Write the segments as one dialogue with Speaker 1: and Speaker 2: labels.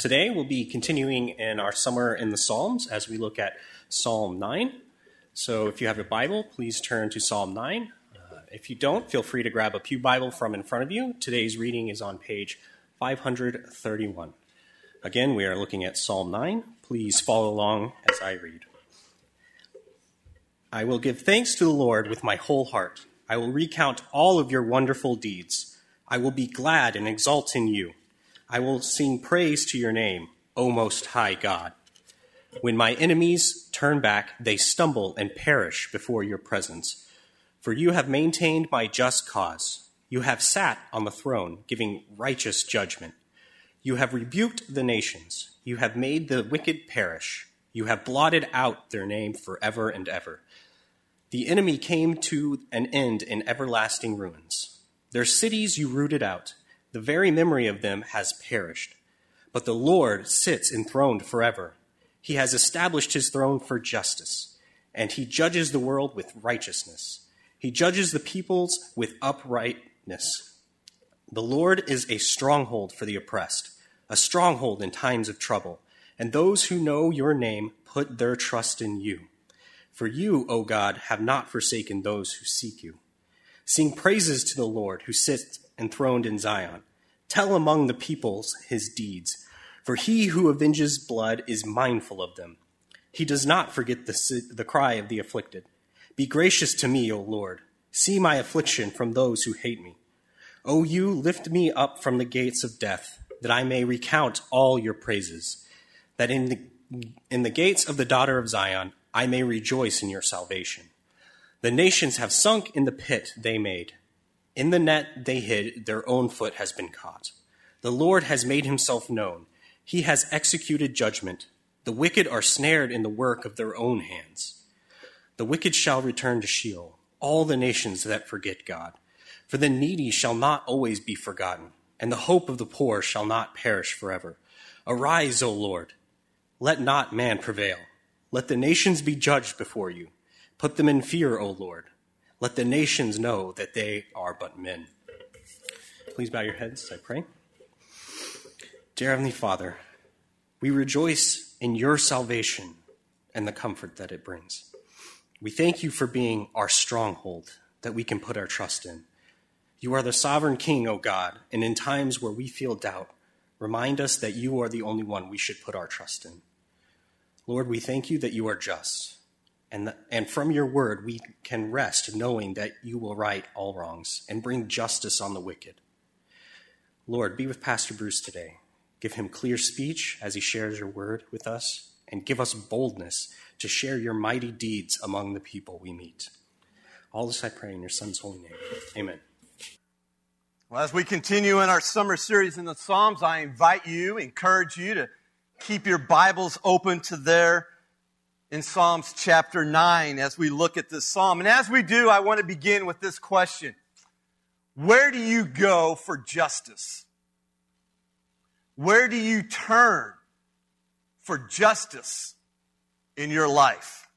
Speaker 1: Today we'll be continuing in our Summer in the Psalms as we look at Psalm 9. So if you have a Bible, please turn to Psalm 9. Uh, if you don't, feel free to grab a Pew Bible from in front of you. Today's reading is on page 531. Again, we are looking at Psalm 9. Please follow along as I read. I will give thanks to the Lord with my whole heart. I will recount all of your wonderful deeds. I will be glad and exult in you. I will sing praise to your name, O Most High God. When my enemies turn back, they stumble and perish before your presence. For you have maintained my just cause. You have sat on the throne, giving righteous judgment. You have rebuked the nations. You have made the wicked perish. You have blotted out their name forever and ever. The enemy came to an end in everlasting ruins. Their cities you rooted out the very memory of them has perished. But the Lord sits enthroned forever. He has established his throne for justice, and he judges the world with righteousness. He judges the peoples with uprightness. The Lord is a stronghold for the oppressed, a stronghold in times of trouble, and those who know your name put their trust in you. For you, O God, have not forsaken those who seek you. Sing praises to the Lord who sits enthroned in Zion. Tell among the peoples his deeds, for he who avenges blood is mindful of them. He does not forget the, the cry of the afflicted. Be gracious to me, O Lord. See my affliction from those who hate me. O you, lift me up from the gates of death, that I may recount all your praises, that in the, in the gates of the daughter of Zion I may rejoice in your salvation. The nations have sunk in the pit they made in the net they hid, their own foot has been caught. The Lord has made himself known. He has executed judgment. The wicked are snared in the work of their own hands. The wicked shall return to Sheol, all the nations that forget God. For the needy shall not always be forgotten, and the hope of the poor shall not perish forever. Arise, O Lord. Let not man prevail. Let the nations be judged before you. Put them in fear, O Lord. Let the nations know that they are but men. Please bow your heads, I pray. Dear Heavenly Father, we rejoice in your salvation and the comfort that it brings. We thank you for being our stronghold that we can put our trust in. You are the sovereign King, O God, and in times where we feel doubt, remind us that you are the only one we should put our trust in. Lord, we thank you that you are just and, and from your word, we can rest knowing that you will right all wrongs and bring justice on the wicked. Lord, be with Pastor Bruce today. Give him clear speech as he shares your word with us, and give us boldness to share your mighty deeds among the people we meet. All this I pray in your Son's holy name. Amen.
Speaker 2: Well, as we continue in our summer series in the Psalms, I invite you, encourage you to keep your Bibles open to their in Psalms chapter 9 as we look at this psalm. And as we do, I want to begin with this question Where do you go for justice? Where do you turn for justice in your life?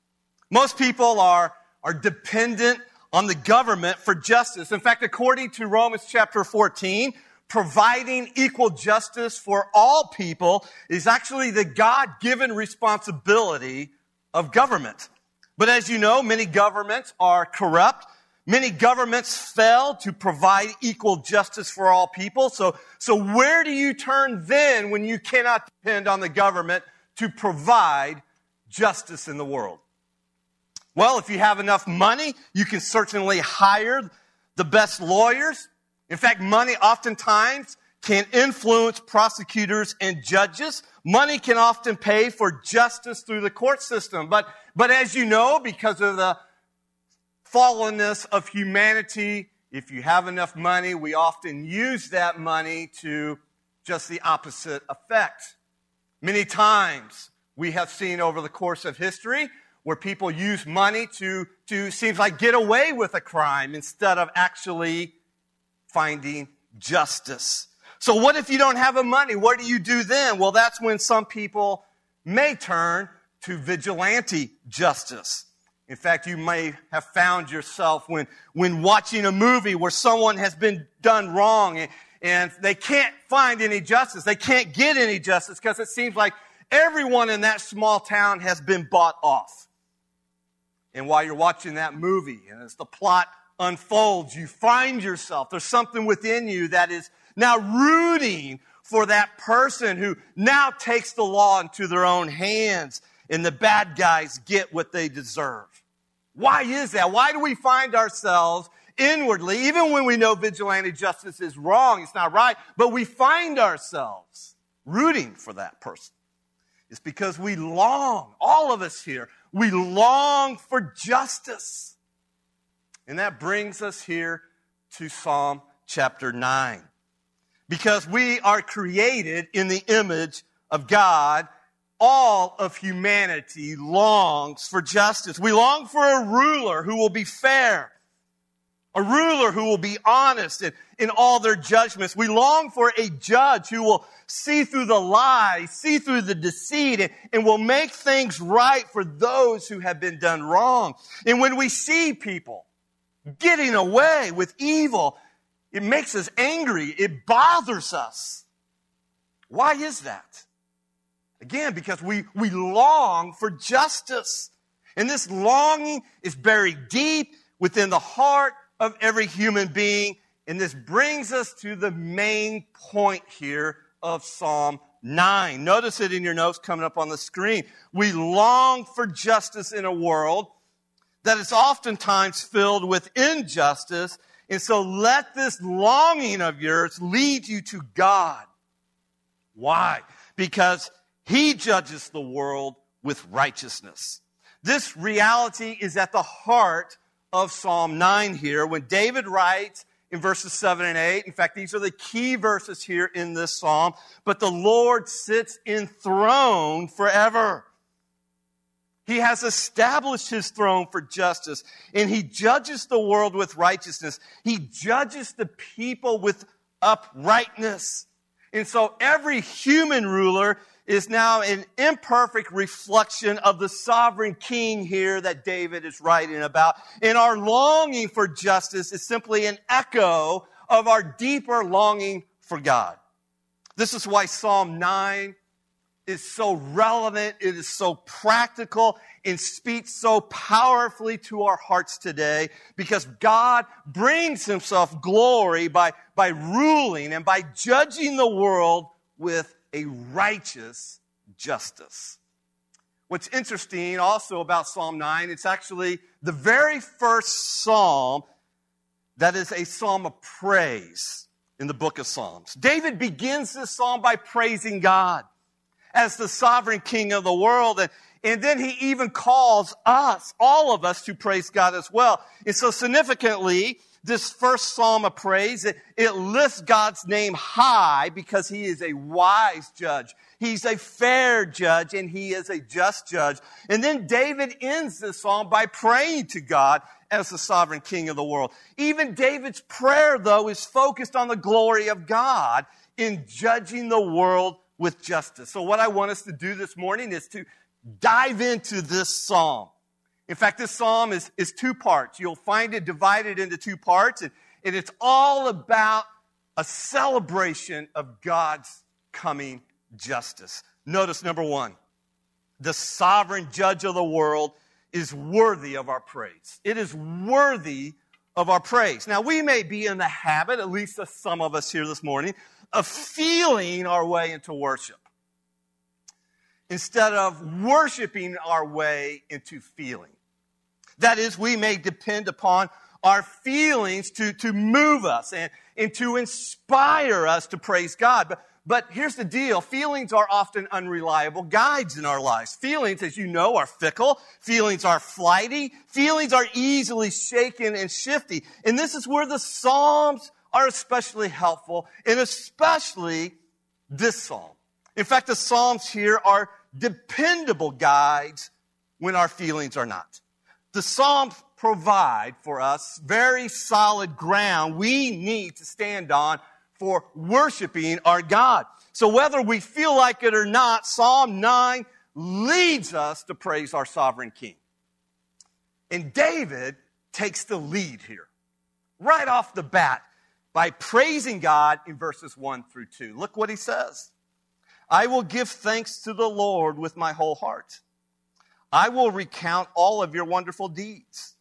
Speaker 2: Most people are, are dependent on the government for justice. In fact, according to Romans chapter 14, providing equal justice for all people is actually the God given responsibility of government. But as you know, many governments are corrupt. Many governments fail to provide equal justice for all people. So, so where do you turn then when you cannot depend on the government to provide justice in the world? Well, if you have enough money, you can certainly hire the best lawyers. In fact, money oftentimes can influence prosecutors and judges. Money can often pay for justice through the court system. But, but as you know, because of the fallenness of humanity, if you have enough money, we often use that money to just the opposite effect. Many times we have seen over the course of history where people use money to, to seems like get away with a crime instead of actually finding justice. So what if you don't have a money? What do you do then? Well, that's when some people may turn to vigilante justice. In fact, you may have found yourself when, when watching a movie where someone has been done wrong and, and they can't find any justice. They can't get any justice because it seems like everyone in that small town has been bought off. And while you're watching that movie, and as the plot unfolds, you find yourself, there's something within you that is now rooting for that person who now takes the law into their own hands and the bad guys get what they deserve. Why is that? Why do we find ourselves inwardly, even when we know vigilante justice is wrong, it's not right, but we find ourselves rooting for that person? It's because we long, all of us here, we long for justice. And that brings us here to Psalm chapter 9 because we are created in the image of God. All of humanity longs for justice. We long for a ruler who will be fair, a ruler who will be honest in, in all their judgments. We long for a judge who will see through the lies, see through the deceit, and, and will make things right for those who have been done wrong. And when we see people getting away with evil, it makes us angry. It bothers us. Why is that? Again, because we, we long for justice. And this longing is buried deep within the heart of every human being. And this brings us to the main point here of Psalm 9. Notice it in your notes coming up on the screen. We long for justice in a world that is oftentimes filled with injustice and so let this longing of yours lead you to God. Why? Because He judges the world with righteousness. This reality is at the heart of Psalm 9 here when David writes in verses 7 and 8. In fact, these are the key verses here in this psalm. But the Lord sits enthroned forever. He has established his throne for justice and he judges the world with righteousness. He judges the people with uprightness. And so every human ruler is now an imperfect reflection of the sovereign king here that David is writing about. And our longing for justice is simply an echo of our deeper longing for God. This is why Psalm 9 is so relevant, it is so practical, and speaks so powerfully to our hearts today because God brings himself glory by, by ruling and by judging the world with a righteous justice. What's interesting also about Psalm 9, it's actually the very first psalm that is a psalm of praise in the book of Psalms. David begins this psalm by praising God as the sovereign king of the world. And, and then he even calls us, all of us, to praise God as well. And so significantly, this first psalm of praise, it, it lifts God's name high because he is a wise judge. He's a fair judge and he is a just judge. And then David ends this psalm by praying to God as the sovereign king of the world. Even David's prayer, though, is focused on the glory of God in judging the world with justice. So, what I want us to do this morning is to dive into this psalm. In fact, this psalm is, is two parts. You'll find it divided into two parts, and, and it's all about a celebration of God's coming justice. Notice number one the sovereign judge of the world is worthy of our praise. It is worthy of our praise. Now, we may be in the habit, at least some of us here this morning, of feeling our way into worship instead of worshiping our way into feeling. That is, we may depend upon our feelings to, to move us and, and to inspire us to praise God. But, but here's the deal. Feelings are often unreliable guides in our lives. Feelings, as you know, are fickle. Feelings are flighty. Feelings are easily shaken and shifty. And this is where the Psalms are especially helpful, and especially this psalm. In fact, the Psalms here are dependable guides when our feelings are not. The Psalms provide for us very solid ground we need to stand on for worshiping our God. So whether we feel like it or not, Psalm 9 leads us to praise our sovereign King. And David takes the lead here. Right off the bat, by praising God in verses 1 through 2. Look what he says. I will give thanks to the Lord with my whole heart. I will recount all of your wonderful deeds.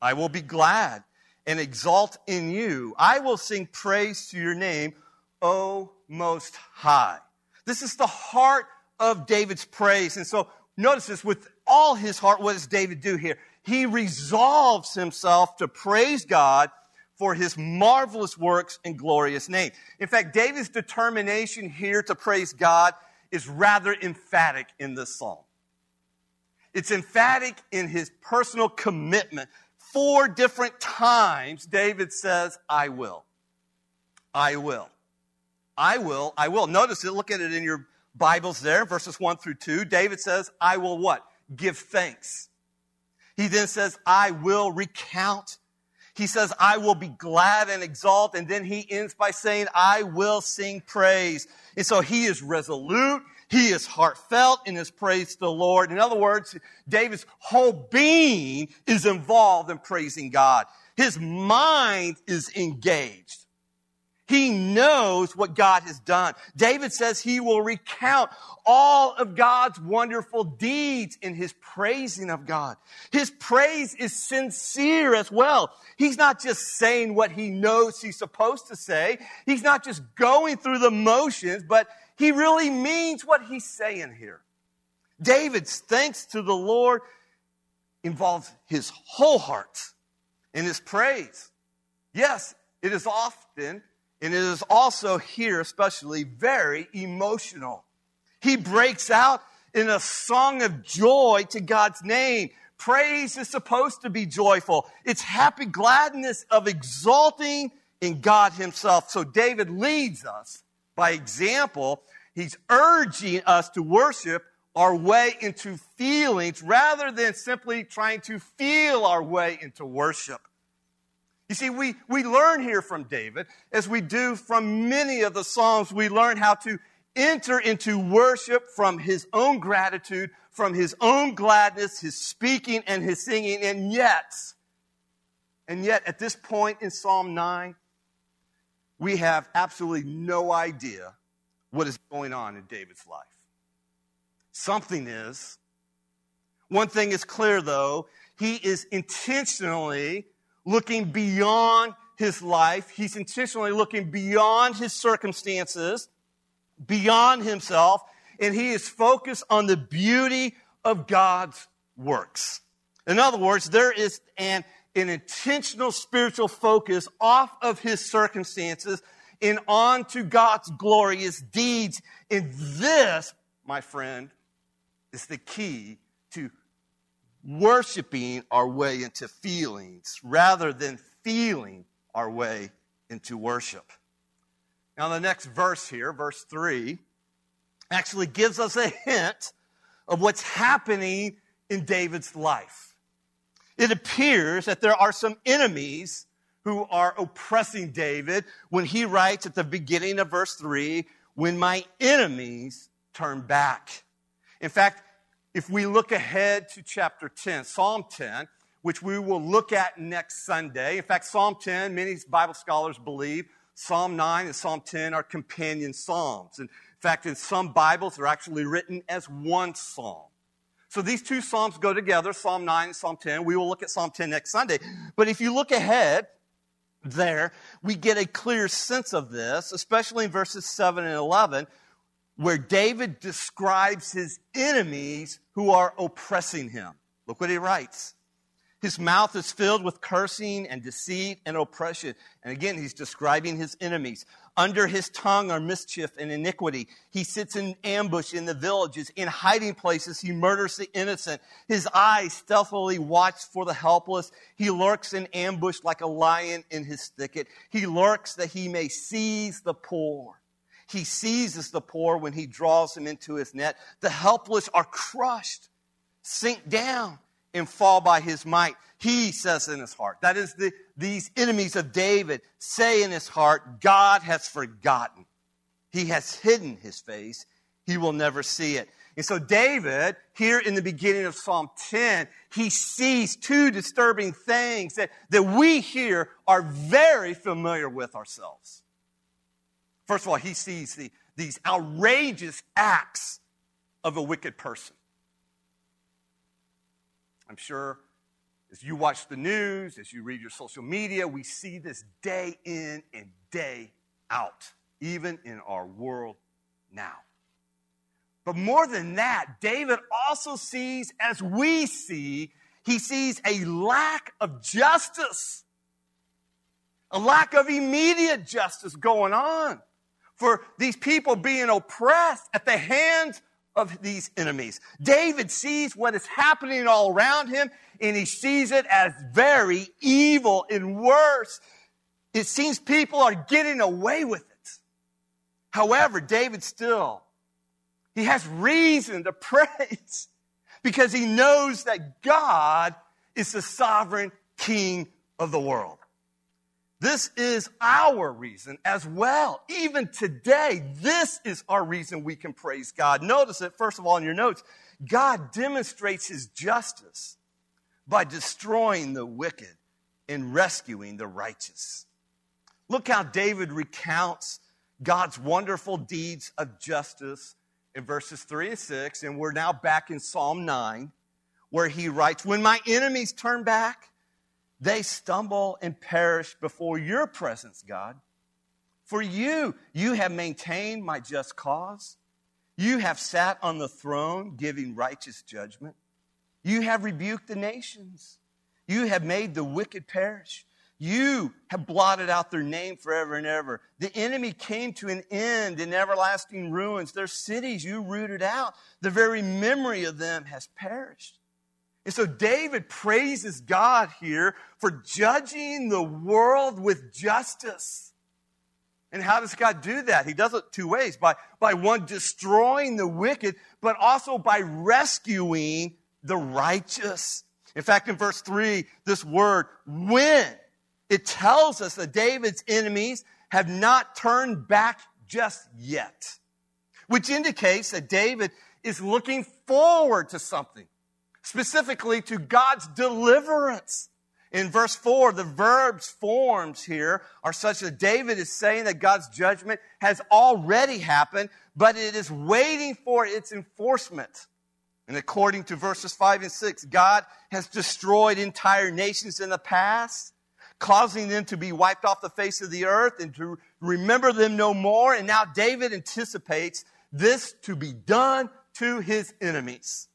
Speaker 2: I will be glad and exalt in you. I will sing praise to your name, O Most High. This is the heart of David's praise. And so notice this with all his heart. What does David do here? He resolves himself to praise God for his marvelous works and glorious name. In fact, David's determination here to praise God is rather emphatic in this psalm. It's emphatic in his personal commitment. Four different times, David says, I will. I will. I will. I will. Notice it. Look at it in your Bibles there, verses 1 through 2. David says, I will what? Give thanks. He then says, I will recount he says, I will be glad and exalt. And then he ends by saying, I will sing praise. And so he is resolute. He is heartfelt in his praise to the Lord. In other words, David's whole being is involved in praising God. His mind is engaged. He knows what God has done. David says he will recount all of God's wonderful deeds in his praising of God. His praise is sincere as well. He's not just saying what he knows he's supposed to say. He's not just going through the motions, but he really means what he's saying here. David's thanks to the Lord involves his whole heart in his praise. Yes, it is often and it is also here, especially, very emotional. He breaks out in a song of joy to God's name. Praise is supposed to be joyful. It's happy gladness of exalting in God Himself. So David leads us by example. He's urging us to worship our way into feelings rather than simply trying to feel our way into worship. You see, we, we learn here from David, as we do from many of the Psalms, we learn how to enter into worship from his own gratitude, from his own gladness, his speaking and his singing. And yet, and yet at this point in Psalm 9, we have absolutely no idea what is going on in David's life. Something is. One thing is clear, though. He is intentionally looking beyond his life. He's intentionally looking beyond his circumstances, beyond himself, and he is focused on the beauty of God's works. In other words, there is an, an intentional spiritual focus off of his circumstances and on to God's glorious deeds. And this, my friend, is the key worshiping our way into feelings rather than feeling our way into worship. Now, the next verse here, verse 3, actually gives us a hint of what's happening in David's life. It appears that there are some enemies who are oppressing David when he writes at the beginning of verse 3 when my enemies turn back. In fact, if we look ahead to chapter 10, Psalm 10, which we will look at next Sunday. In fact, Psalm 10, many Bible scholars believe Psalm 9 and Psalm 10 are companion psalms. In fact, in some Bibles, they're actually written as one psalm. So these two psalms go together, Psalm 9 and Psalm 10. We will look at Psalm 10 next Sunday. But if you look ahead there, we get a clear sense of this, especially in verses 7 and 11, where David describes his enemies who are oppressing him. Look what he writes. His mouth is filled with cursing and deceit and oppression. And again, he's describing his enemies. Under his tongue are mischief and iniquity. He sits in ambush in the villages. In hiding places, he murders the innocent. His eyes stealthily watch for the helpless. He lurks in ambush like a lion in his thicket. He lurks that he may seize the poor. He seizes the poor when he draws them into his net. The helpless are crushed, sink down, and fall by his might. He says in his heart, that is the, these enemies of David say in his heart, God has forgotten. He has hidden his face. He will never see it. And so David, here in the beginning of Psalm 10, he sees two disturbing things that, that we here are very familiar with ourselves. First of all, he sees the, these outrageous acts of a wicked person. I'm sure as you watch the news, as you read your social media, we see this day in and day out, even in our world now. But more than that, David also sees, as we see, he sees a lack of justice, a lack of immediate justice going on for these people being oppressed at the hands of these enemies. David sees what is happening all around him and he sees it as very evil and worse. It seems people are getting away with it. However, David still, he has reason to praise because he knows that God is the sovereign king of the world. This is our reason as well. Even today, this is our reason we can praise God. Notice it, first of all, in your notes. God demonstrates his justice by destroying the wicked and rescuing the righteous. Look how David recounts God's wonderful deeds of justice in verses 3 and 6. And we're now back in Psalm 9, where he writes, When my enemies turn back, they stumble and perish before your presence, God. For you, you have maintained my just cause. You have sat on the throne giving righteous judgment. You have rebuked the nations. You have made the wicked perish. You have blotted out their name forever and ever. The enemy came to an end in everlasting ruins. Their cities you rooted out. The very memory of them has perished. And so David praises God here for judging the world with justice. And how does God do that? He does it two ways by, by one, destroying the wicked, but also by rescuing the righteous. In fact, in verse 3, this word, when, it tells us that David's enemies have not turned back just yet, which indicates that David is looking forward to something, specifically to God's deliverance. In verse 4, the verbs forms here are such that David is saying that God's judgment has already happened, but it is waiting for its enforcement. And according to verses 5 and 6, God has destroyed entire nations in the past, causing them to be wiped off the face of the earth and to remember them no more. And now David anticipates this to be done to his enemies.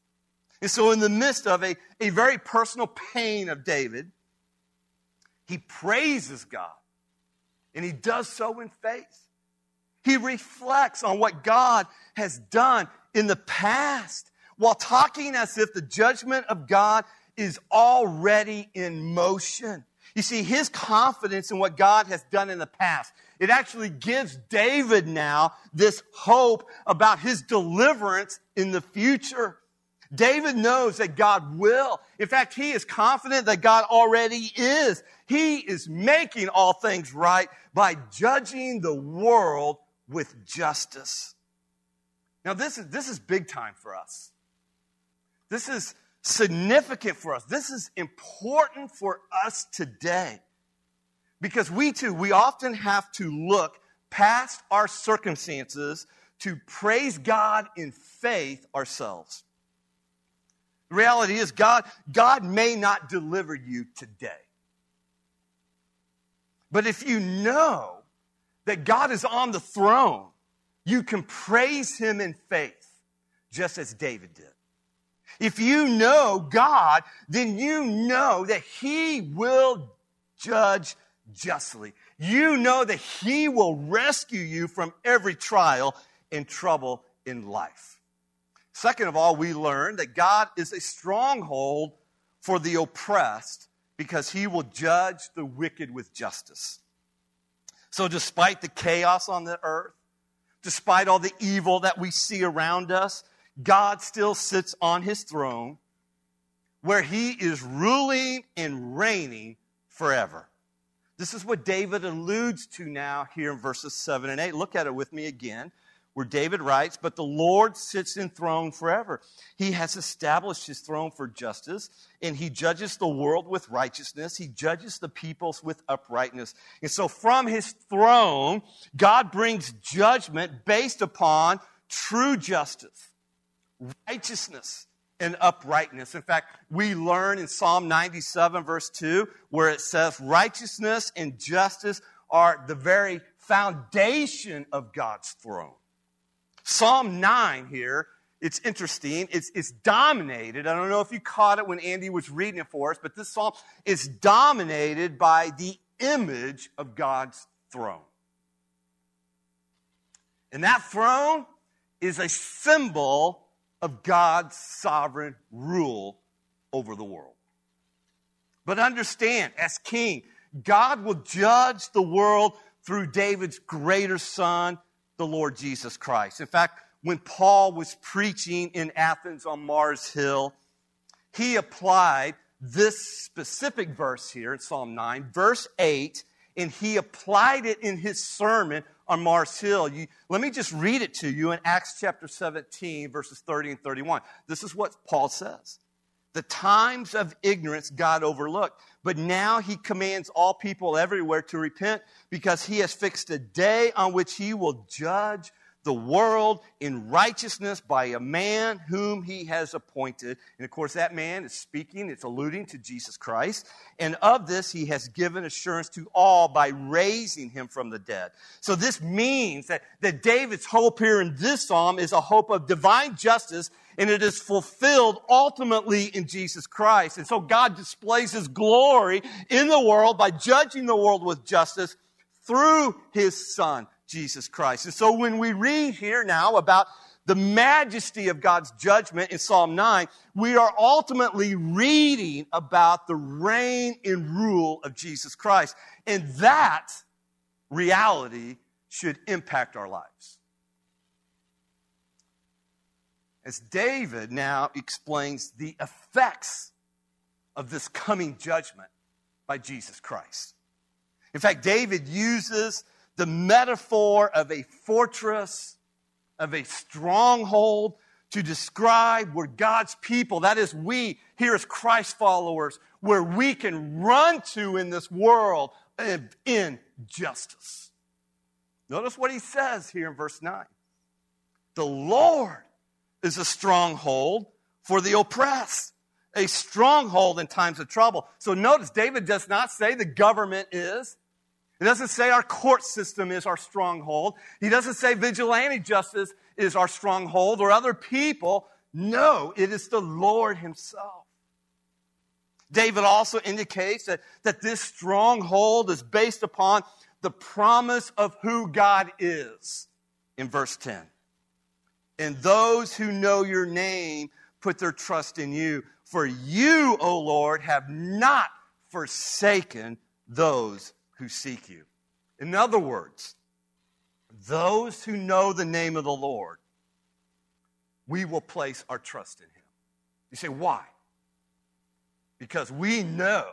Speaker 2: And so, in the midst of a, a very personal pain of David, he praises God. And he does so in faith. He reflects on what God has done in the past while talking as if the judgment of God is already in motion. You see, his confidence in what God has done in the past, it actually gives David now this hope about his deliverance in the future. David knows that God will. In fact, he is confident that God already is. He is making all things right by judging the world with justice. Now, this is, this is big time for us. This is significant for us. This is important for us today. Because we too, we often have to look past our circumstances to praise God in faith ourselves. The reality is God, God may not deliver you today. But if you know that God is on the throne, you can praise him in faith, just as David did. If you know God, then you know that He will judge justly. You know that He will rescue you from every trial and trouble in life. Second of all, we learn that God is a stronghold for the oppressed because He will judge the wicked with justice. So, despite the chaos on the earth, despite all the evil that we see around us, God still sits on his throne where he is ruling and reigning forever. This is what David alludes to now here in verses 7 and 8. Look at it with me again. Where David writes, But the Lord sits enthroned forever. He has established his throne for justice, and he judges the world with righteousness. He judges the peoples with uprightness. And so from his throne, God brings judgment based upon true justice, righteousness, and uprightness. In fact, we learn in Psalm 97, verse 2, where it says, Righteousness and justice are the very foundation of God's throne. Psalm 9 here, it's interesting. It's, it's dominated. I don't know if you caught it when Andy was reading it for us, but this psalm is dominated by the image of God's throne. And that throne is a symbol of God's sovereign rule over the world. But understand, as king, God will judge the world through David's greater son, the Lord Jesus Christ. In fact, when Paul was preaching in Athens on Mars Hill, he applied this specific verse here in Psalm 9, verse 8, and he applied it in his sermon on Mars Hill. You, let me just read it to you in Acts chapter 17, verses 30 and 31. This is what Paul says. The times of ignorance God overlooked, but now he commands all people everywhere to repent because he has fixed a day on which he will judge the world in righteousness by a man whom he has appointed. And of course, that man is speaking, it's alluding to Jesus Christ. And of this, he has given assurance to all by raising him from the dead. So this means that, that David's hope here in this psalm is a hope of divine justice and it is fulfilled ultimately in Jesus Christ. And so God displays his glory in the world by judging the world with justice through his son, Jesus Christ. And so when we read here now about the majesty of God's judgment in Psalm 9, we are ultimately reading about the reign and rule of Jesus Christ. And that reality should impact our lives. As David now explains the effects of this coming judgment by Jesus Christ. In fact, David uses the metaphor of a fortress, of a stronghold, to describe where God's people, that is, we here as Christ followers, where we can run to in this world of injustice. Notice what he says here in verse 9. The Lord is a stronghold for the oppressed, a stronghold in times of trouble. So notice David does not say the government is. It doesn't say our court system is our stronghold. He doesn't say vigilante justice is our stronghold or other people. No, it is the Lord Himself. David also indicates that, that this stronghold is based upon the promise of who God is in verse 10. And those who know your name put their trust in you. For you, O Lord, have not forsaken those who seek you. In other words, those who know the name of the Lord, we will place our trust in him. You say, why? Because we know,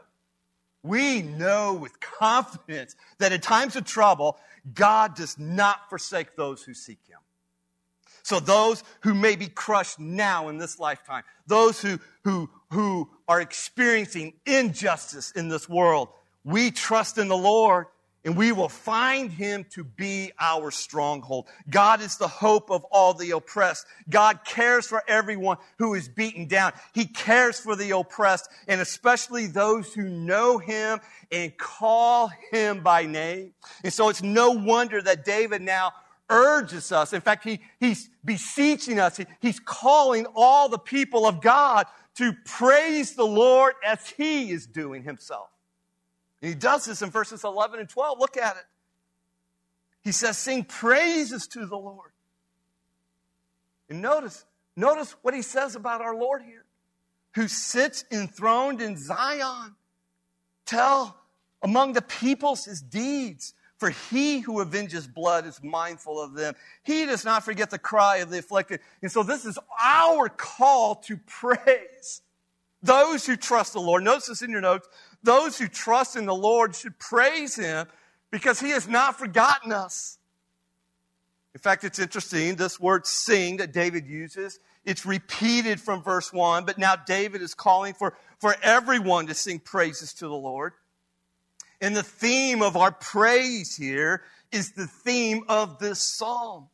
Speaker 2: we know with confidence that in times of trouble, God does not forsake those who seek him. So those who may be crushed now in this lifetime, those who, who, who are experiencing injustice in this world, we trust in the Lord and we will find him to be our stronghold. God is the hope of all the oppressed. God cares for everyone who is beaten down. He cares for the oppressed and especially those who know him and call him by name. And so it's no wonder that David now urges us. In fact, he, he's beseeching us. He, he's calling all the people of God to praise the Lord as he is doing himself. And he does this in verses 11 and 12. Look at it. He says, Sing praises to the Lord. And notice, notice what he says about our Lord here, who sits enthroned in Zion. Tell among the peoples his deeds. For he who avenges blood is mindful of them. He does not forget the cry of the afflicted. And so this is our call to praise. Those who trust the Lord, notice this in your notes, those who trust in the Lord should praise him because he has not forgotten us. In fact, it's interesting. This word sing that David uses, it's repeated from verse 1, but now David is calling for, for everyone to sing praises to the Lord. And the theme of our praise here is the theme of this psalm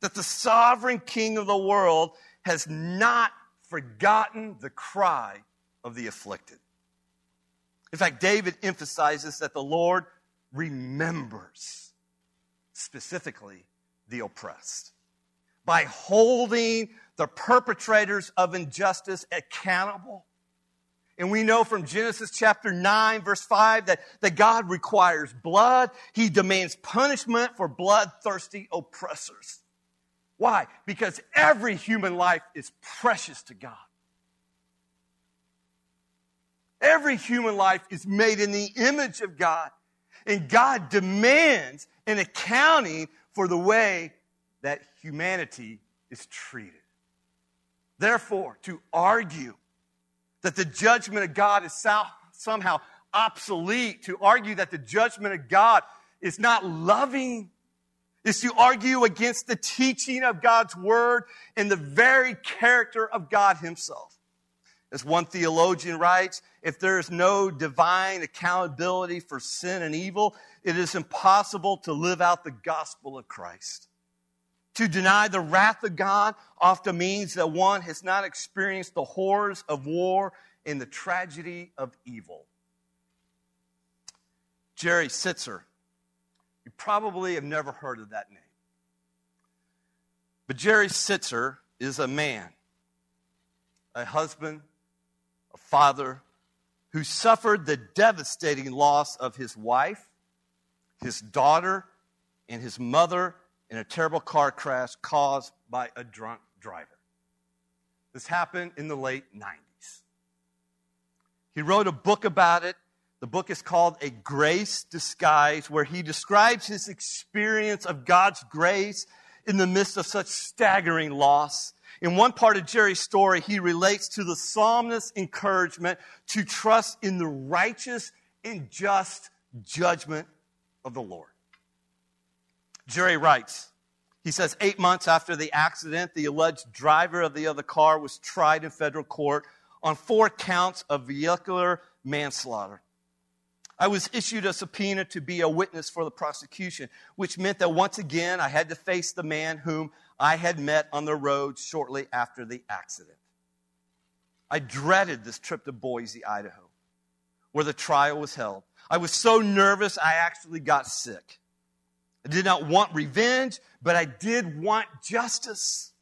Speaker 2: that the sovereign king of the world has not forgotten the cry of the afflicted. In fact, David emphasizes that the Lord remembers specifically the oppressed by holding the perpetrators of injustice accountable. And we know from Genesis chapter 9, verse 5, that, that God requires blood. He demands punishment for bloodthirsty oppressors. Why? Because every human life is precious to God. Every human life is made in the image of God. And God demands an accounting for the way that humanity is treated. Therefore, to argue that the judgment of God is somehow obsolete, to argue that the judgment of God is not loving, is to argue against the teaching of God's word and the very character of God himself. As one theologian writes, if there is no divine accountability for sin and evil, it is impossible to live out the gospel of Christ. To deny the wrath of God often means that one has not experienced the horrors of war and the tragedy of evil. Jerry Sittser, you probably have never heard of that name. But Jerry Sittser is a man, a husband, a father who suffered the devastating loss of his wife, his daughter, and his mother in a terrible car crash caused by a drunk driver. This happened in the late 90s. He wrote a book about it. The book is called A Grace Disguise, where he describes his experience of God's grace in the midst of such staggering loss in one part of Jerry's story, he relates to the psalmist's encouragement to trust in the righteous and just judgment of the Lord. Jerry writes, he says, eight months after the accident, the alleged driver of the other car was tried in federal court on four counts of vehicular manslaughter. I was issued a subpoena to be a witness for the prosecution, which meant that once again I had to face the man whom I had met on the road shortly after the accident. I dreaded this trip to Boise, Idaho, where the trial was held. I was so nervous I actually got sick. I did not want revenge, but I did want justice.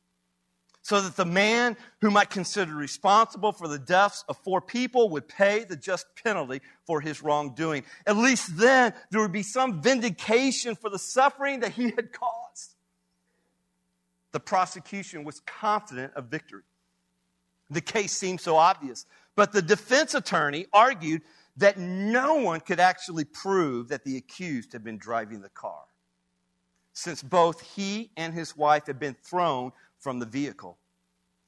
Speaker 2: So that the man whom I considered responsible for the deaths of four people would pay the just penalty for his wrongdoing. At least then there would be some vindication for the suffering that he had caused the prosecution was confident of victory. The case seemed so obvious, but the defense attorney argued that no one could actually prove that the accused had been driving the car, since both he and his wife had been thrown from the vehicle.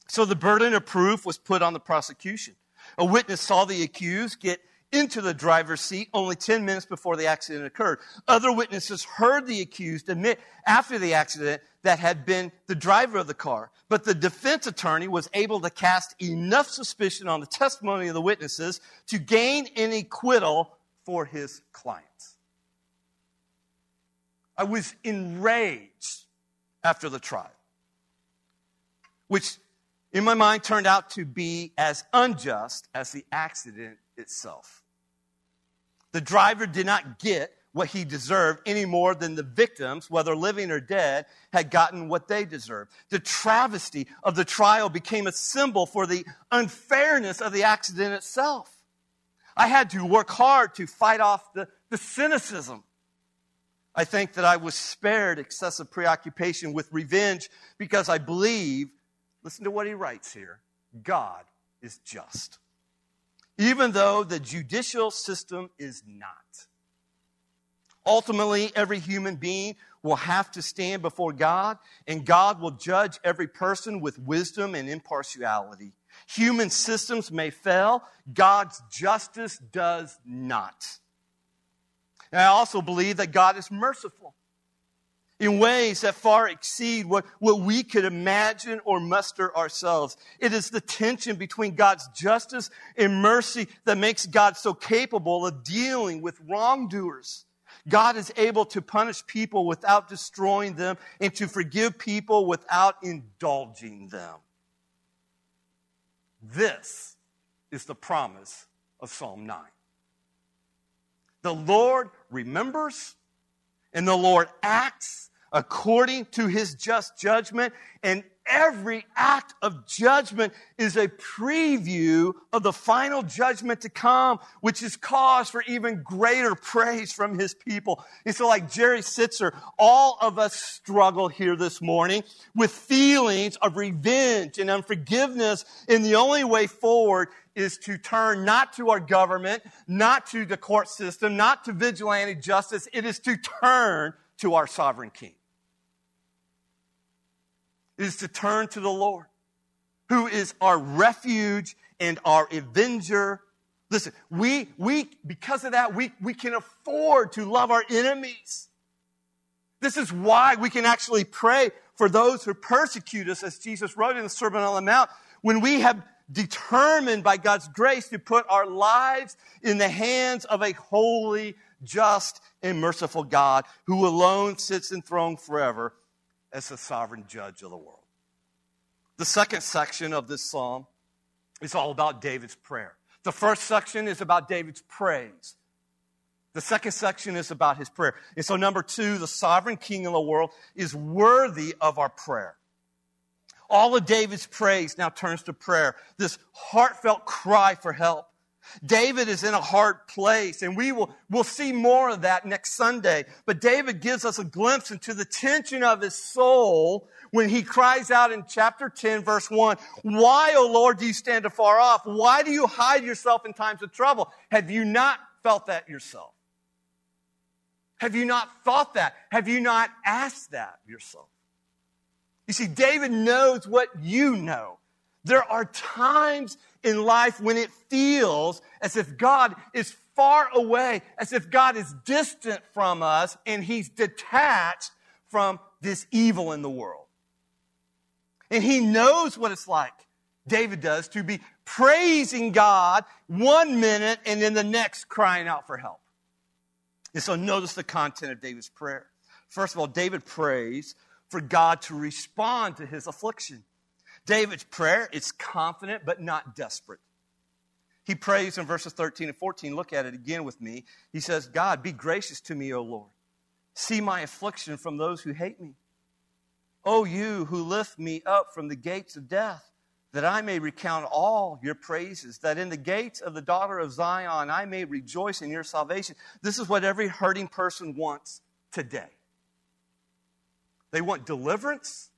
Speaker 2: So the burden of proof was put on the prosecution. A witness saw the accused get into the driver's seat only 10 minutes before the accident occurred. Other witnesses heard the accused admit after the accident that had been the driver of the car. But the defense attorney was able to cast enough suspicion on the testimony of the witnesses to gain an acquittal for his clients. I was enraged after the trial, which in my mind turned out to be as unjust as the accident itself. The driver did not get what he deserved any more than the victims, whether living or dead, had gotten what they deserved. The travesty of the trial became a symbol for the unfairness of the accident itself. I had to work hard to fight off the, the cynicism. I think that I was spared excessive preoccupation with revenge because I believe, listen to what he writes here God is just even though the judicial system is not. Ultimately, every human being will have to stand before God, and God will judge every person with wisdom and impartiality. Human systems may fail, God's justice does not. And I also believe that God is merciful. in ways that far exceed what, what we could imagine or muster ourselves. It is the tension between God's justice and mercy that makes God so capable of dealing with wrongdoers. God is able to punish people without destroying them and to forgive people without indulging them. This is the promise of Psalm 9. The Lord remembers and the Lord acts according to his just judgment, and every act of judgment is a preview of the final judgment to come, which is cause for even greater praise from his people. And so, like Jerry Sittser, all of us struggle here this morning with feelings of revenge and unforgiveness, and the only way forward is to turn not to our government, not to the court system, not to vigilante justice. It is to turn to our sovereign king. Is to turn to the Lord, who is our refuge and our avenger. Listen, we, we, because of that, we, we can afford to love our enemies. This is why we can actually pray for those who persecute us, as Jesus wrote in the Sermon on the Mount, when we have determined by God's grace to put our lives in the hands of a holy, just, and merciful God who alone sits enthroned forever as the sovereign judge of the world. The second section of this psalm is all about David's prayer. The first section is about David's praise. The second section is about his prayer. And so, number two, the sovereign king of the world is worthy of our prayer. All of David's praise now turns to prayer, this heartfelt cry for help. David is in a hard place, and we will we'll see more of that next Sunday. But David gives us a glimpse into the tension of his soul when he cries out in chapter 10, verse 1, Why, O Lord, do you stand afar off? Why do you hide yourself in times of trouble? Have you not felt that yourself? Have you not thought that? Have you not asked that yourself? You see, David knows what you know. There are times in life when it feels as if God is far away, as if God is distant from us and he's detached from this evil in the world. And he knows what it's like, David does, to be praising God one minute and then the next crying out for help. And so notice the content of David's prayer. First of all, David prays for God to respond to his affliction. David's prayer is confident but not desperate. He prays in verses 13 and 14. Look at it again with me. He says, God, be gracious to me, O Lord. See my affliction from those who hate me. O you who lift me up from the gates of death, that I may recount all your praises, that in the gates of the daughter of Zion I may rejoice in your salvation. This is what every hurting person wants today. They want deliverance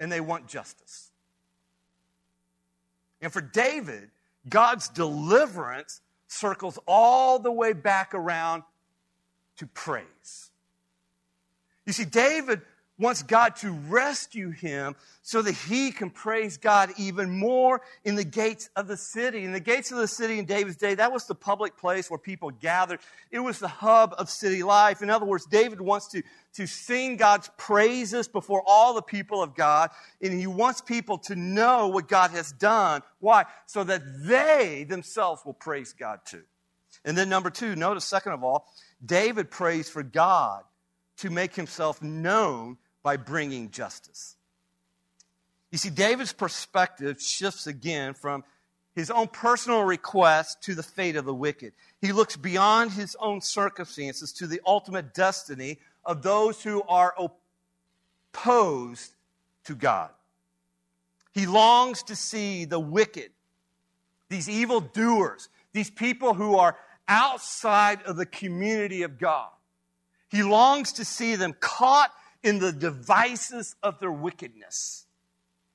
Speaker 2: and they want justice. And for David, God's deliverance circles all the way back around to praise. You see, David wants God to rescue him so that he can praise God even more in the gates of the city. In the gates of the city in David's day, that was the public place where people gathered. It was the hub of city life. In other words, David wants to, to sing God's praises before all the people of God, and he wants people to know what God has done. Why? So that they themselves will praise God too. And then number two, notice second of all, David prays for God to make himself known by bringing justice. You see, David's perspective shifts again from his own personal request to the fate of the wicked. He looks beyond his own circumstances to the ultimate destiny of those who are opposed to God. He longs to see the wicked, these evil doers, these people who are outside of the community of God. He longs to see them caught in the devices of their wickedness.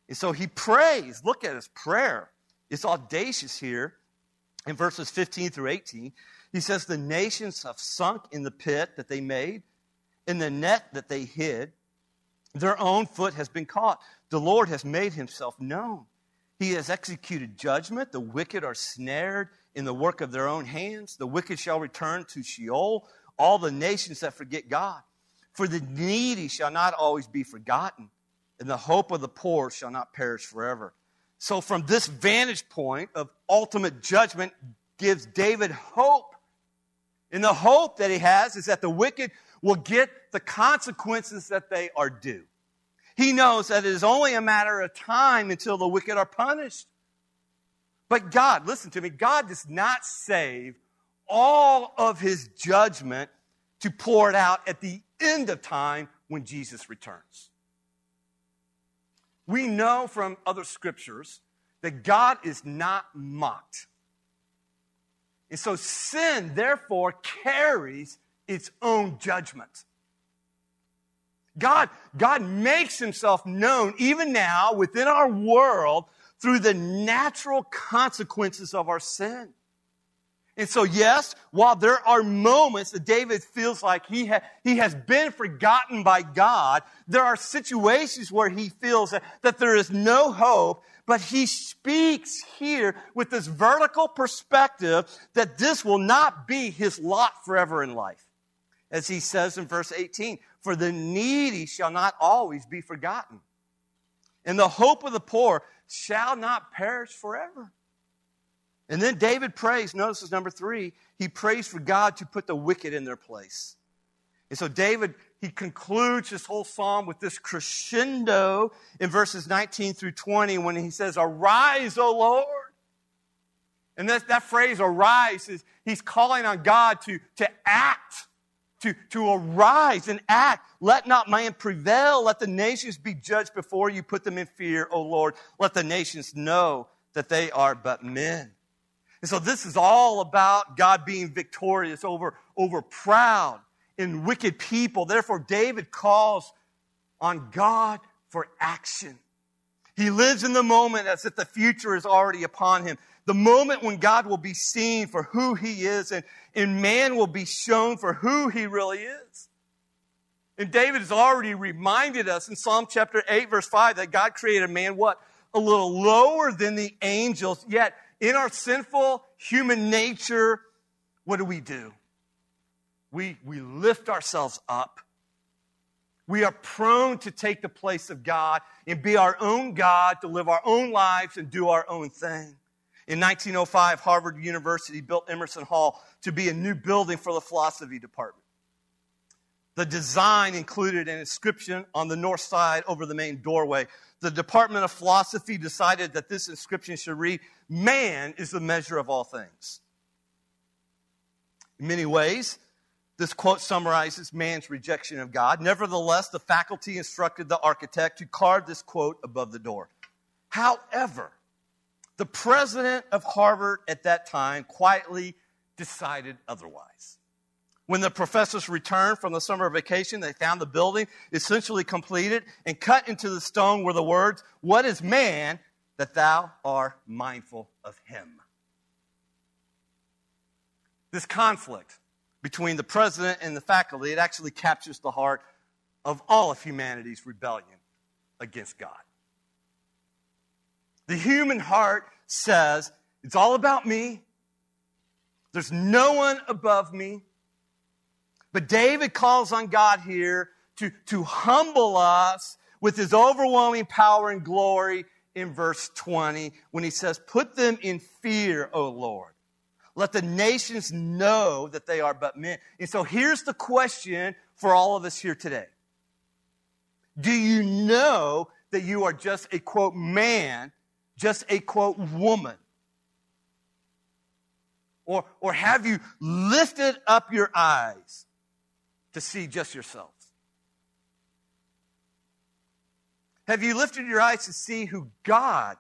Speaker 2: And so he prays. Look at his prayer. It's audacious here in verses 15 through 18. He says, The nations have sunk in the pit that they made, in the net that they hid. Their own foot has been caught. The Lord has made himself known. He has executed judgment. The wicked are snared in the work of their own hands. The wicked shall return to Sheol, all the nations that forget God. For the needy shall not always be forgotten, and the hope of the poor shall not perish forever. So, from this vantage point of ultimate judgment, gives David hope. And the hope that he has is that the wicked will get the consequences that they are due. He knows that it is only a matter of time until the wicked are punished. But God, listen to me, God does not save all of his judgment to pour it out at the end of time when Jesus returns. We know from other scriptures that God is not mocked. And so sin, therefore, carries its own judgment. God, God makes himself known even now within our world through the natural consequences of our sin. And so, yes, while there are moments that David feels like he, ha- he has been forgotten by God, there are situations where he feels that, that there is no hope, but he speaks here with this vertical perspective that this will not be his lot forever in life. As he says in verse 18, for the needy shall not always be forgotten, and the hope of the poor shall not perish forever. And then David prays, notice this number three, he prays for God to put the wicked in their place. And so David, he concludes his whole psalm with this crescendo in verses 19 through 20 when he says, Arise, O Lord. And that, that phrase, arise, is he's calling on God to, to act, to, to arise and act. Let not man prevail. Let the nations be judged before you. Put them in fear, O Lord. Let the nations know that they are but men. And so this is all about God being victorious over, over proud and wicked people. Therefore, David calls on God for action. He lives in the moment as if the future is already upon him. The moment when God will be seen for who he is and, and man will be shown for who he really is. And David has already reminded us in Psalm chapter 8, verse 5, that God created man what? A little lower than the angels, yet in our sinful human nature, what do we do? We, we lift ourselves up. We are prone to take the place of God and be our own God, to live our own lives and do our own thing. In 1905, Harvard University built Emerson Hall to be a new building for the philosophy department. The design included an inscription on the north side over the main doorway the Department of Philosophy decided that this inscription should read, Man is the measure of all things. In many ways, this quote summarizes man's rejection of God. Nevertheless, the faculty instructed the architect to carve this quote above the door. However, the president of Harvard at that time quietly decided otherwise. When the professors returned from the summer vacation, they found the building essentially completed and cut into the stone were the words, What is man that thou art mindful of him? This conflict between the president and the faculty, it actually captures the heart of all of humanity's rebellion against God. The human heart says, It's all about me. There's no one above me. But David calls on God here to, to humble us with his overwhelming power and glory in verse 20 when he says, Put them in fear, O Lord. Let the nations know that they are but men. And so here's the question for all of us here today Do you know that you are just a quote man, just a quote woman? Or, or have you lifted up your eyes to see just yourselves? Have you lifted your eyes to see who God,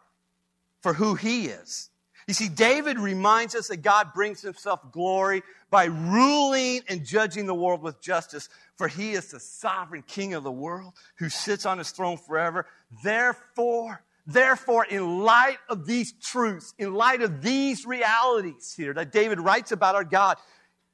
Speaker 2: for who He is? You see, David reminds us that God brings Himself glory by ruling and judging the world with justice, for He is the sovereign King of the world who sits on His throne forever. Therefore, Therefore, in light of these truths, in light of these realities here that David writes about our God,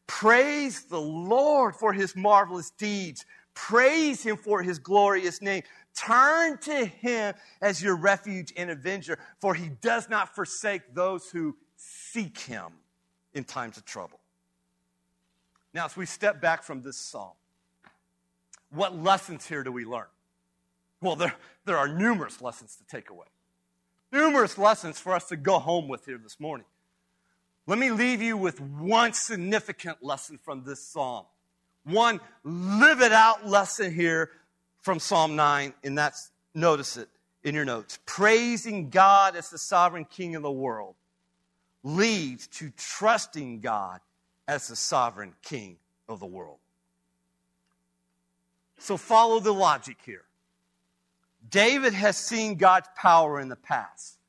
Speaker 2: Praise the Lord for his marvelous deeds. Praise him for his glorious name. Turn to him as your refuge and avenger, for he does not forsake those who seek him in times of trouble. Now, as we step back from this psalm, what lessons here do we learn? Well, there, there are numerous lessons to take away. Numerous lessons for us to go home with here this morning. Let me leave you with one significant lesson from this psalm. One live it out lesson here from Psalm 9, and that's, notice it in your notes. Praising God as the sovereign king of the world leads to trusting God as the sovereign king of the world. So follow the logic here. David has seen God's power in the past.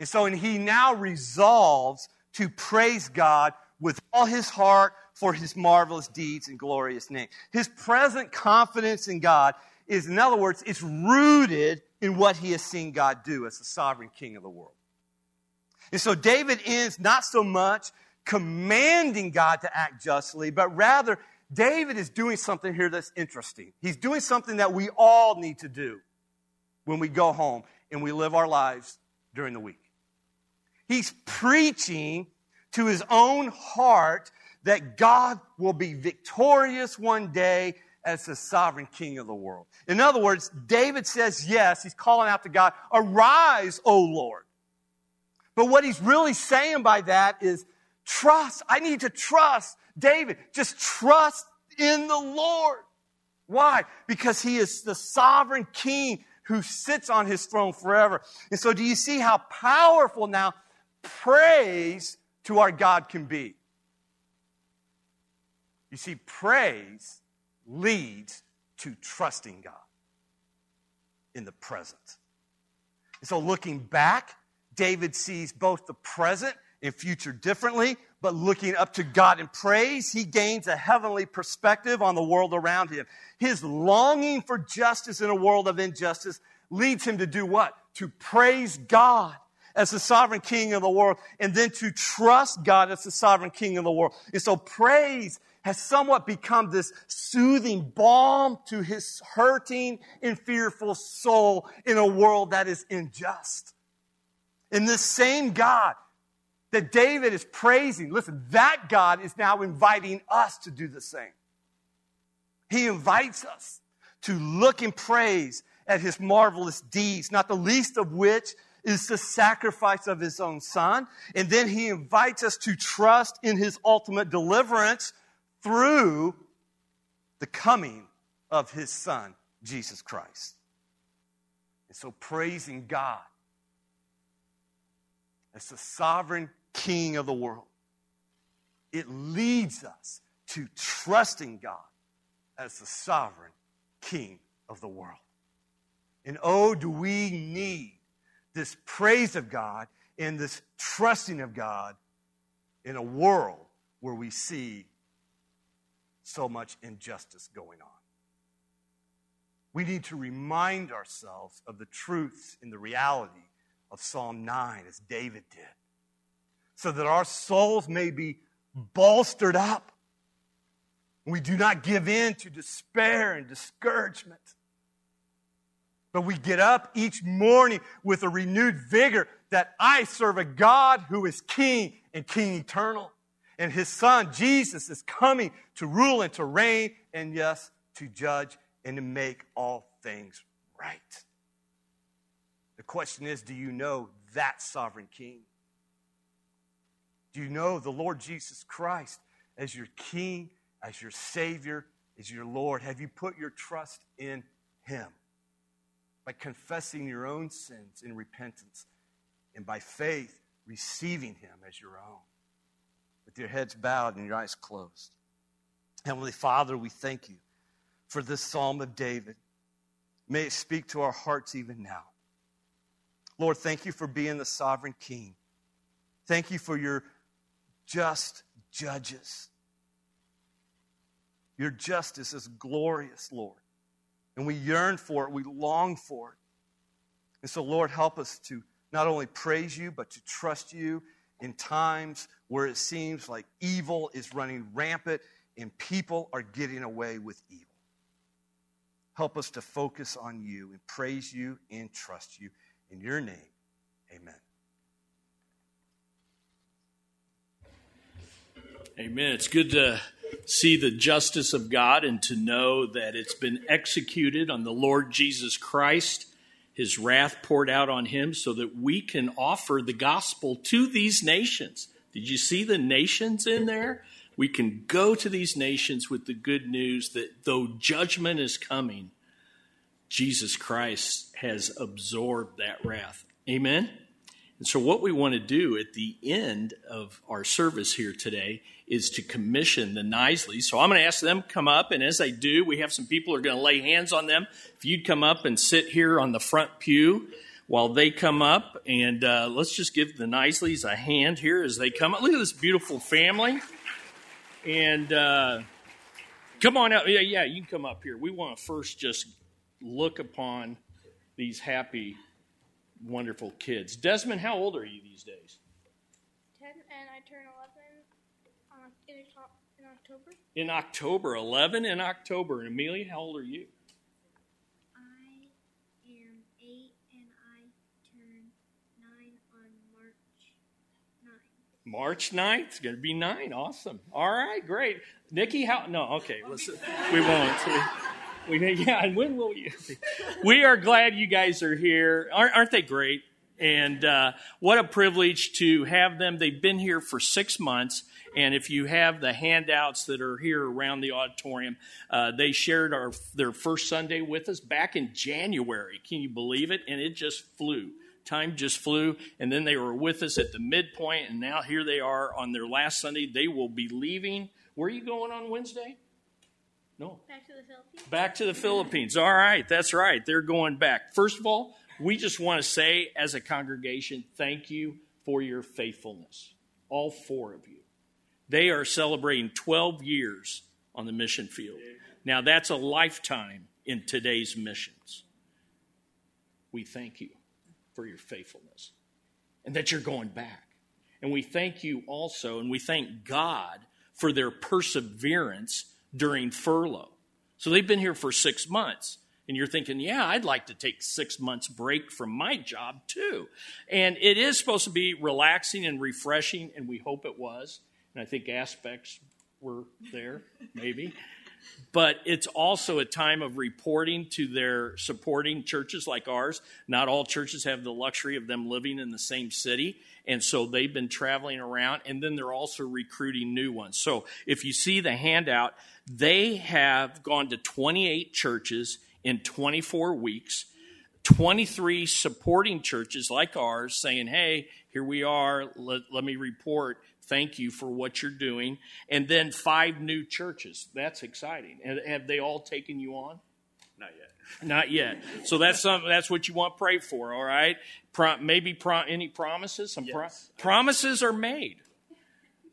Speaker 2: And so and he now resolves to praise God with all his heart for his marvelous deeds and glorious name. His present confidence in God is, in other words, it's rooted in what he has seen God do as the sovereign king of the world. And so David ends not so much commanding God to act justly, but rather David is doing something here that's interesting. He's doing something that we all need to do when we go home and we live our lives during the week. He's preaching to his own heart that God will be victorious one day as the sovereign king of the world. In other words, David says yes, he's calling out to God, arise, O Lord. But what he's really saying by that is trust. I need to trust David. Just trust in the Lord. Why? Because he is the sovereign king who sits on his throne forever. And so do you see how powerful now praise to our God can be? You see, praise leads to trusting God in the present. And so looking back, David sees both the present and future differently, but looking up to God in praise, he gains a heavenly perspective on the world around him. His longing for justice in a world of injustice leads him to do what? To praise God as the sovereign king of the world and then to trust God as the sovereign king of the world. And so praise has somewhat become this soothing balm to his hurting and fearful soul in a world that is unjust. And this same God that David is praising, listen, that God is now inviting us to do the same. He invites us to look and praise at his marvelous deeds, not the least of which is the sacrifice of his own son. And then he invites us to trust in his ultimate deliverance through the coming of his son, Jesus Christ. And so praising God as the sovereign king of the world. It leads us to trusting God as the sovereign king of the world. And oh, do we need this praise of God and this trusting of God in a world where we see so much injustice going on. We need to remind ourselves of the truths and the reality of Psalm 9 as David did so that our souls may be bolstered up. We do not give in to despair and discouragement. But we get up each morning with a renewed vigor that I serve a God who is King and King eternal. And his son, Jesus, is coming to rule and to reign, and yes, to judge and to make all things right. The question is do you know that sovereign King? Do you know the Lord Jesus Christ as your King, as your Savior, as your Lord? Have you put your trust in Him? By confessing your own sins in repentance and by faith receiving Him as your own. Your heads bowed and your eyes closed. Heavenly Father, we thank you for this psalm of David. May it speak to our hearts even now. Lord, thank you for being the sovereign King. Thank you for your just judges. Your justice is glorious, Lord. And we yearn for it, we long for it. And so, Lord, help us to not only praise you, but to trust you in times where it seems like evil is running rampant and people are getting away with evil. Help us to focus on you and praise you and trust you. In your name, amen.
Speaker 3: Amen. It's good to see the justice of God and to know that it's been executed on the Lord Jesus Christ, his wrath poured out on him, so that we can offer the gospel to these nations. Did you see the nations in there? We can go to these nations with the good news that though judgment is coming, Jesus Christ has absorbed that wrath. Amen? And so, what we want to do at the end of our service here today is to commission the Knisleys. So, I'm going to ask them to come up, and as they do, we have some people who are going to lay hands on them. If you'd come up and sit here on the front pew while they come up, and uh, let's just give the Knisleys a hand here as they come up. Look at this beautiful family. And uh, come on out. Yeah, yeah, you can come up here. We want to first just look upon these happy wonderful kids. Desmond, how old are you these days?
Speaker 4: 10 and I turn 11 in, October.
Speaker 3: In October, 11 in October. And Amelia, how old are you?
Speaker 4: I am 8 and I turn 9 on March
Speaker 3: March
Speaker 4: 9th.
Speaker 3: 9th. It's going to be 9. Awesome. All right, great. Nikki, how? No, okay. Let's, we won't. We, yeah, and when will you? We are glad you guys are here. Aren't, aren't they great? And uh, what a privilege to have them. They've been here for six months. And if you have the handouts that are here around the auditorium, uh, they shared our, their first Sunday with us back in January. Can you believe it? And it just flew. Time just flew. And then they were with us at the midpoint, and now here they are on their last Sunday. They will be leaving. Where are you going on Wednesday? No.
Speaker 4: Back to the Philippines.
Speaker 3: Back to the Philippines. All right, that's right. They're going back. First of all, we just want to say as a congregation, thank you for your faithfulness. All four of you. They are celebrating 12 years on the mission field. Now, that's a lifetime in today's missions. We thank you for your faithfulness and that you're going back. And we thank you also, and we thank God for their perseverance during furlough. So they've been here for six months. And you're thinking, yeah, I'd like to take six months break from my job too. And it is supposed to be relaxing and refreshing, and we hope it was. And I think aspects were there, maybe. But it's also a time of reporting to their supporting churches like ours. Not all churches have the luxury of them living in the same city. And so they've been traveling around, and then they're also recruiting new ones. So if you see the handout, they have gone to 28 churches in 24 weeks. 23 supporting churches like ours saying, Hey, here we are. Let, let me report. Thank you for what you're doing. And then five new churches. That's exciting. And have they all taken you on?
Speaker 5: Not yet.
Speaker 3: Not yet. So that's something. That's what you want to pray for. All right. Maybe pro, any promises. Some pro, promises are made,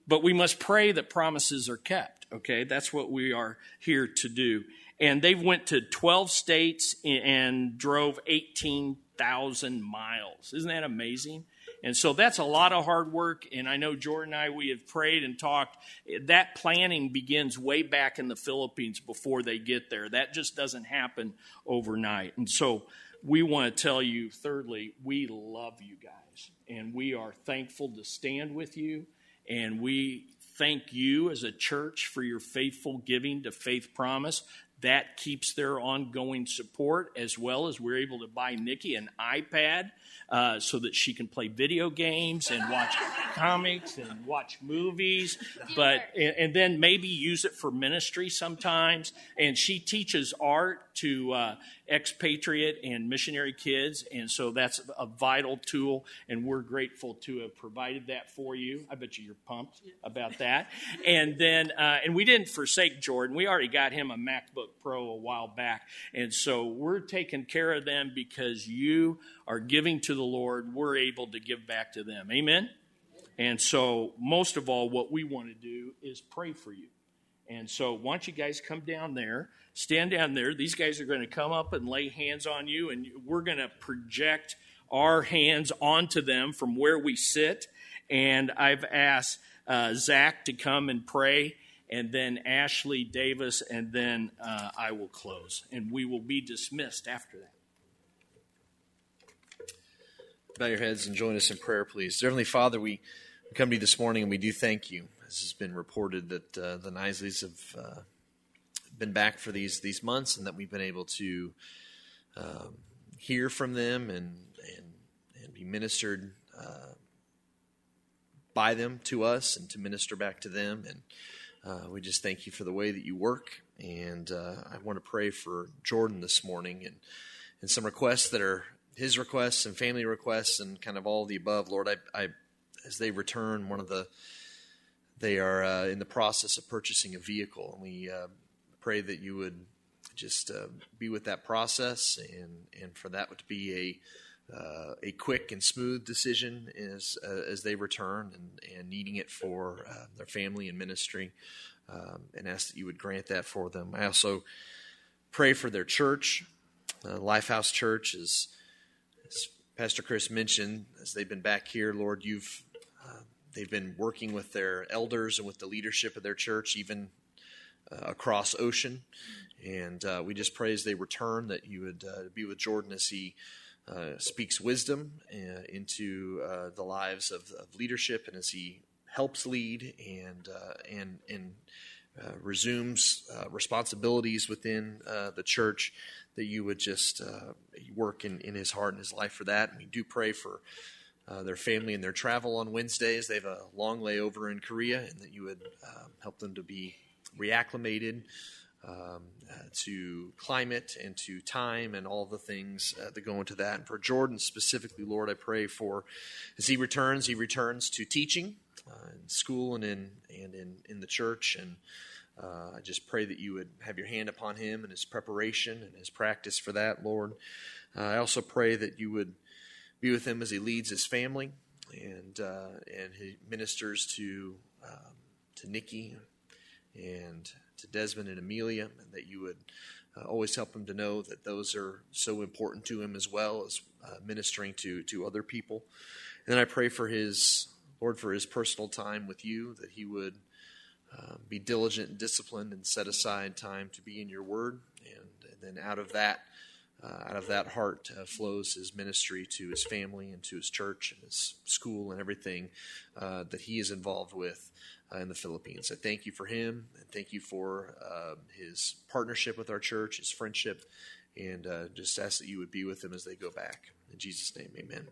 Speaker 3: but we must pray that promises are kept. Okay, that's what we are here to do. And they went to 12 states and drove 18,000 miles. Isn't that amazing? And so that's a lot of hard work. And I know Jordan and I, we have prayed and talked. That planning begins way back in the Philippines before they get there. That just doesn't happen overnight. And so we want to tell you, thirdly, we love you guys. And we are thankful to stand with you. And we thank you as a church for your faithful giving to Faith Promise. That keeps their ongoing support, as well as we're able to buy Nikki an iPad uh, so that she can play video games and watch comics and watch movies, but and, and then maybe use it for ministry sometimes. And she teaches art to uh, expatriate and missionary kids, and so that's a vital tool. And we're grateful to have provided that for you. I bet you you're pumped about that. And then, uh, and we didn't forsake Jordan. We already got him a MacBook Pro a while back, and so we're taking care of them because you are giving to the Lord. We're able to give back to them. Amen. And so, most of all, what we want to do is pray for you. And so, why don't you guys come down there, stand down there. These guys are going to come up and lay hands on you, and we're going to project our hands onto them from where we sit. And I've asked uh, Zach to come and pray, and then Ashley Davis, and then uh, I will close. And we will be dismissed after that.
Speaker 5: Bow your heads and join us in prayer, please. Dear Heavenly Father, we come to you this morning and we do thank you This has been reported that uh, the Knisleys have uh, been back for these these months, and that we've been able to um, hear from them and and and be ministered uh, by them to us, and to minister back to them. And uh, we just thank you for the way that you work. And uh, I want to pray for Jordan this morning and and some requests that are his requests and family requests and kind of all of the above. Lord, I, I as they return, one of the they are uh, in the process of purchasing a vehicle, and we uh, pray that you would just uh, be with that process, and and for that to be a uh, a quick and smooth decision as uh, as they return, and, and needing it for uh, their family and ministry, um, and ask that you would grant that for them. I also pray for their church. Lifehouse Church is, as Pastor Chris mentioned, as they've been back here, Lord, you've They've been working with their elders and with the leadership of their church, even uh, across ocean. And uh, we just pray as they return that you would uh, be with Jordan as he uh, speaks wisdom uh, into uh, the lives of, of, leadership and as he helps lead and and and resumes responsibilities within the church. That you would just work in, in his heart and his life for that. And we do pray for uh, their family and their travel on Wednesdays. They have a long layover in Korea, and that you would um, help them to be reacclimated um, uh, to climate and to time and all the things uh, that go into that. And for Jordan specifically, Lord, I pray for as he returns, he returns to teaching uh, in school and in and in, in the church and. Uh, I just pray that you would have your hand upon him and his preparation and his practice for that, Lord. I also pray that you would be with him as he leads his family and uh, and he ministers to um, to Nikki and to Desmond and Amelia, and that you would uh, always help him to know that those are so important to him as well as uh, ministering to to other people. And then I pray for his Lord for his personal time with you, that he would uh, be diligent and disciplined and set aside time to be in your word, and, and then out of that uh, out of that heart uh, flows his ministry to his family and to his church and his school and everything uh, that he is involved with uh, in the Philippines. I thank you for him and thank you for uh, his partnership with our church, his friendship, and uh, just ask that you would be with him as they go back. In Jesus' name, amen.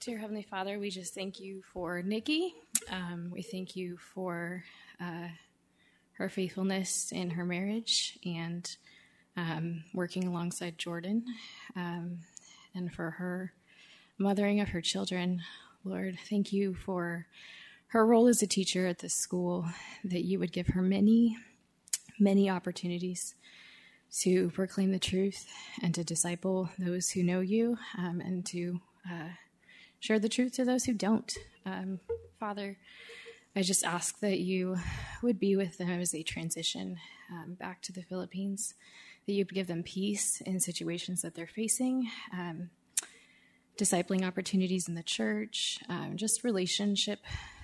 Speaker 6: Dear Heavenly Father, we just thank you for Nikki. Um, we thank you for her faithfulness in her marriage and um, working alongside Jordan, um, and for her mothering of her children. Lord, thank you for her role as a teacher at this school, that you would give her many, many opportunities to proclaim the truth and to disciple those who know you um, and to uh, share the truth to those who don't. Um, Father, I just ask that you would be with them as they transition um, back to the Philippines, that you'd give them peace in situations that they're facing, um, discipling opportunities in the church, um, just relationship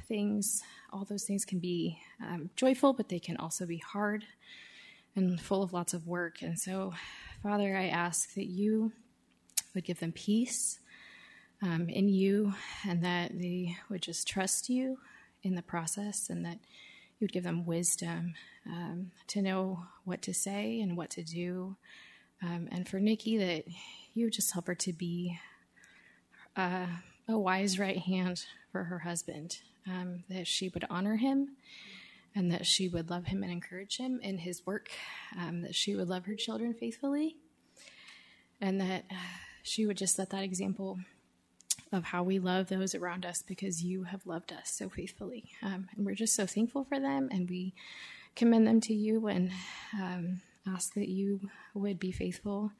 Speaker 6: things. All those things can be um, joyful, but they can also be hard and full of lots of work. And so, Father, I ask that you would give them peace um, in you and that they would just trust you in the process and that you would give them wisdom um, to know what to say and what to do. Um, and for Nikki, that you would just help her to be uh, a wise right hand for her husband, um, that she would honor him and that she would love him and encourage him in his work, um, that she would love her children faithfully, and that she would just set that example of how we love those around us because you have loved us so faithfully. Um, and we're just so thankful for them and we commend them to you and um, ask that you would be faithful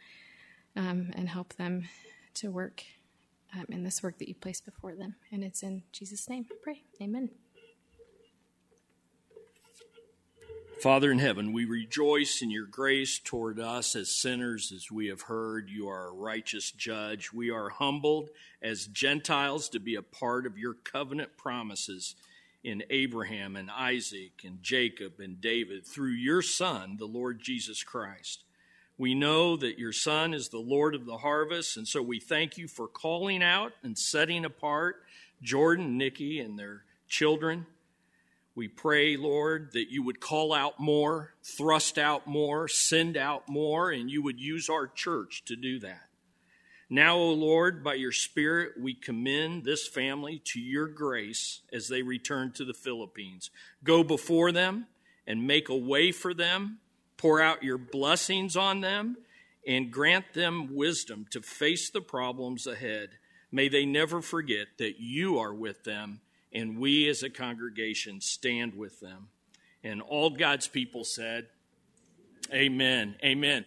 Speaker 6: um, and help them to work um, in this work that you placed before them. And it's in Jesus' name I pray. Amen.
Speaker 3: Father in heaven, we rejoice in your grace toward us as sinners, as we have heard. You are a righteous judge. We are humbled as Gentiles to be a part of your covenant promises in Abraham and Isaac and Jacob and David through your Son, the Lord Jesus Christ. We know that your Son is the Lord of the harvest, and so we thank you for calling out and setting apart Jordan, Nikki, and their children. We pray, Lord, that you would call out more, thrust out more, send out more, and you would use our church to do that. Now, O Lord, by your Spirit, we commend this family to your grace as they return to the Philippines. Go before them and make a way for them, pour out your blessings on them, and grant them wisdom to face the problems ahead. May they never forget that you are with them and we as a congregation stand with them. And all God's people said, Amen. Amen.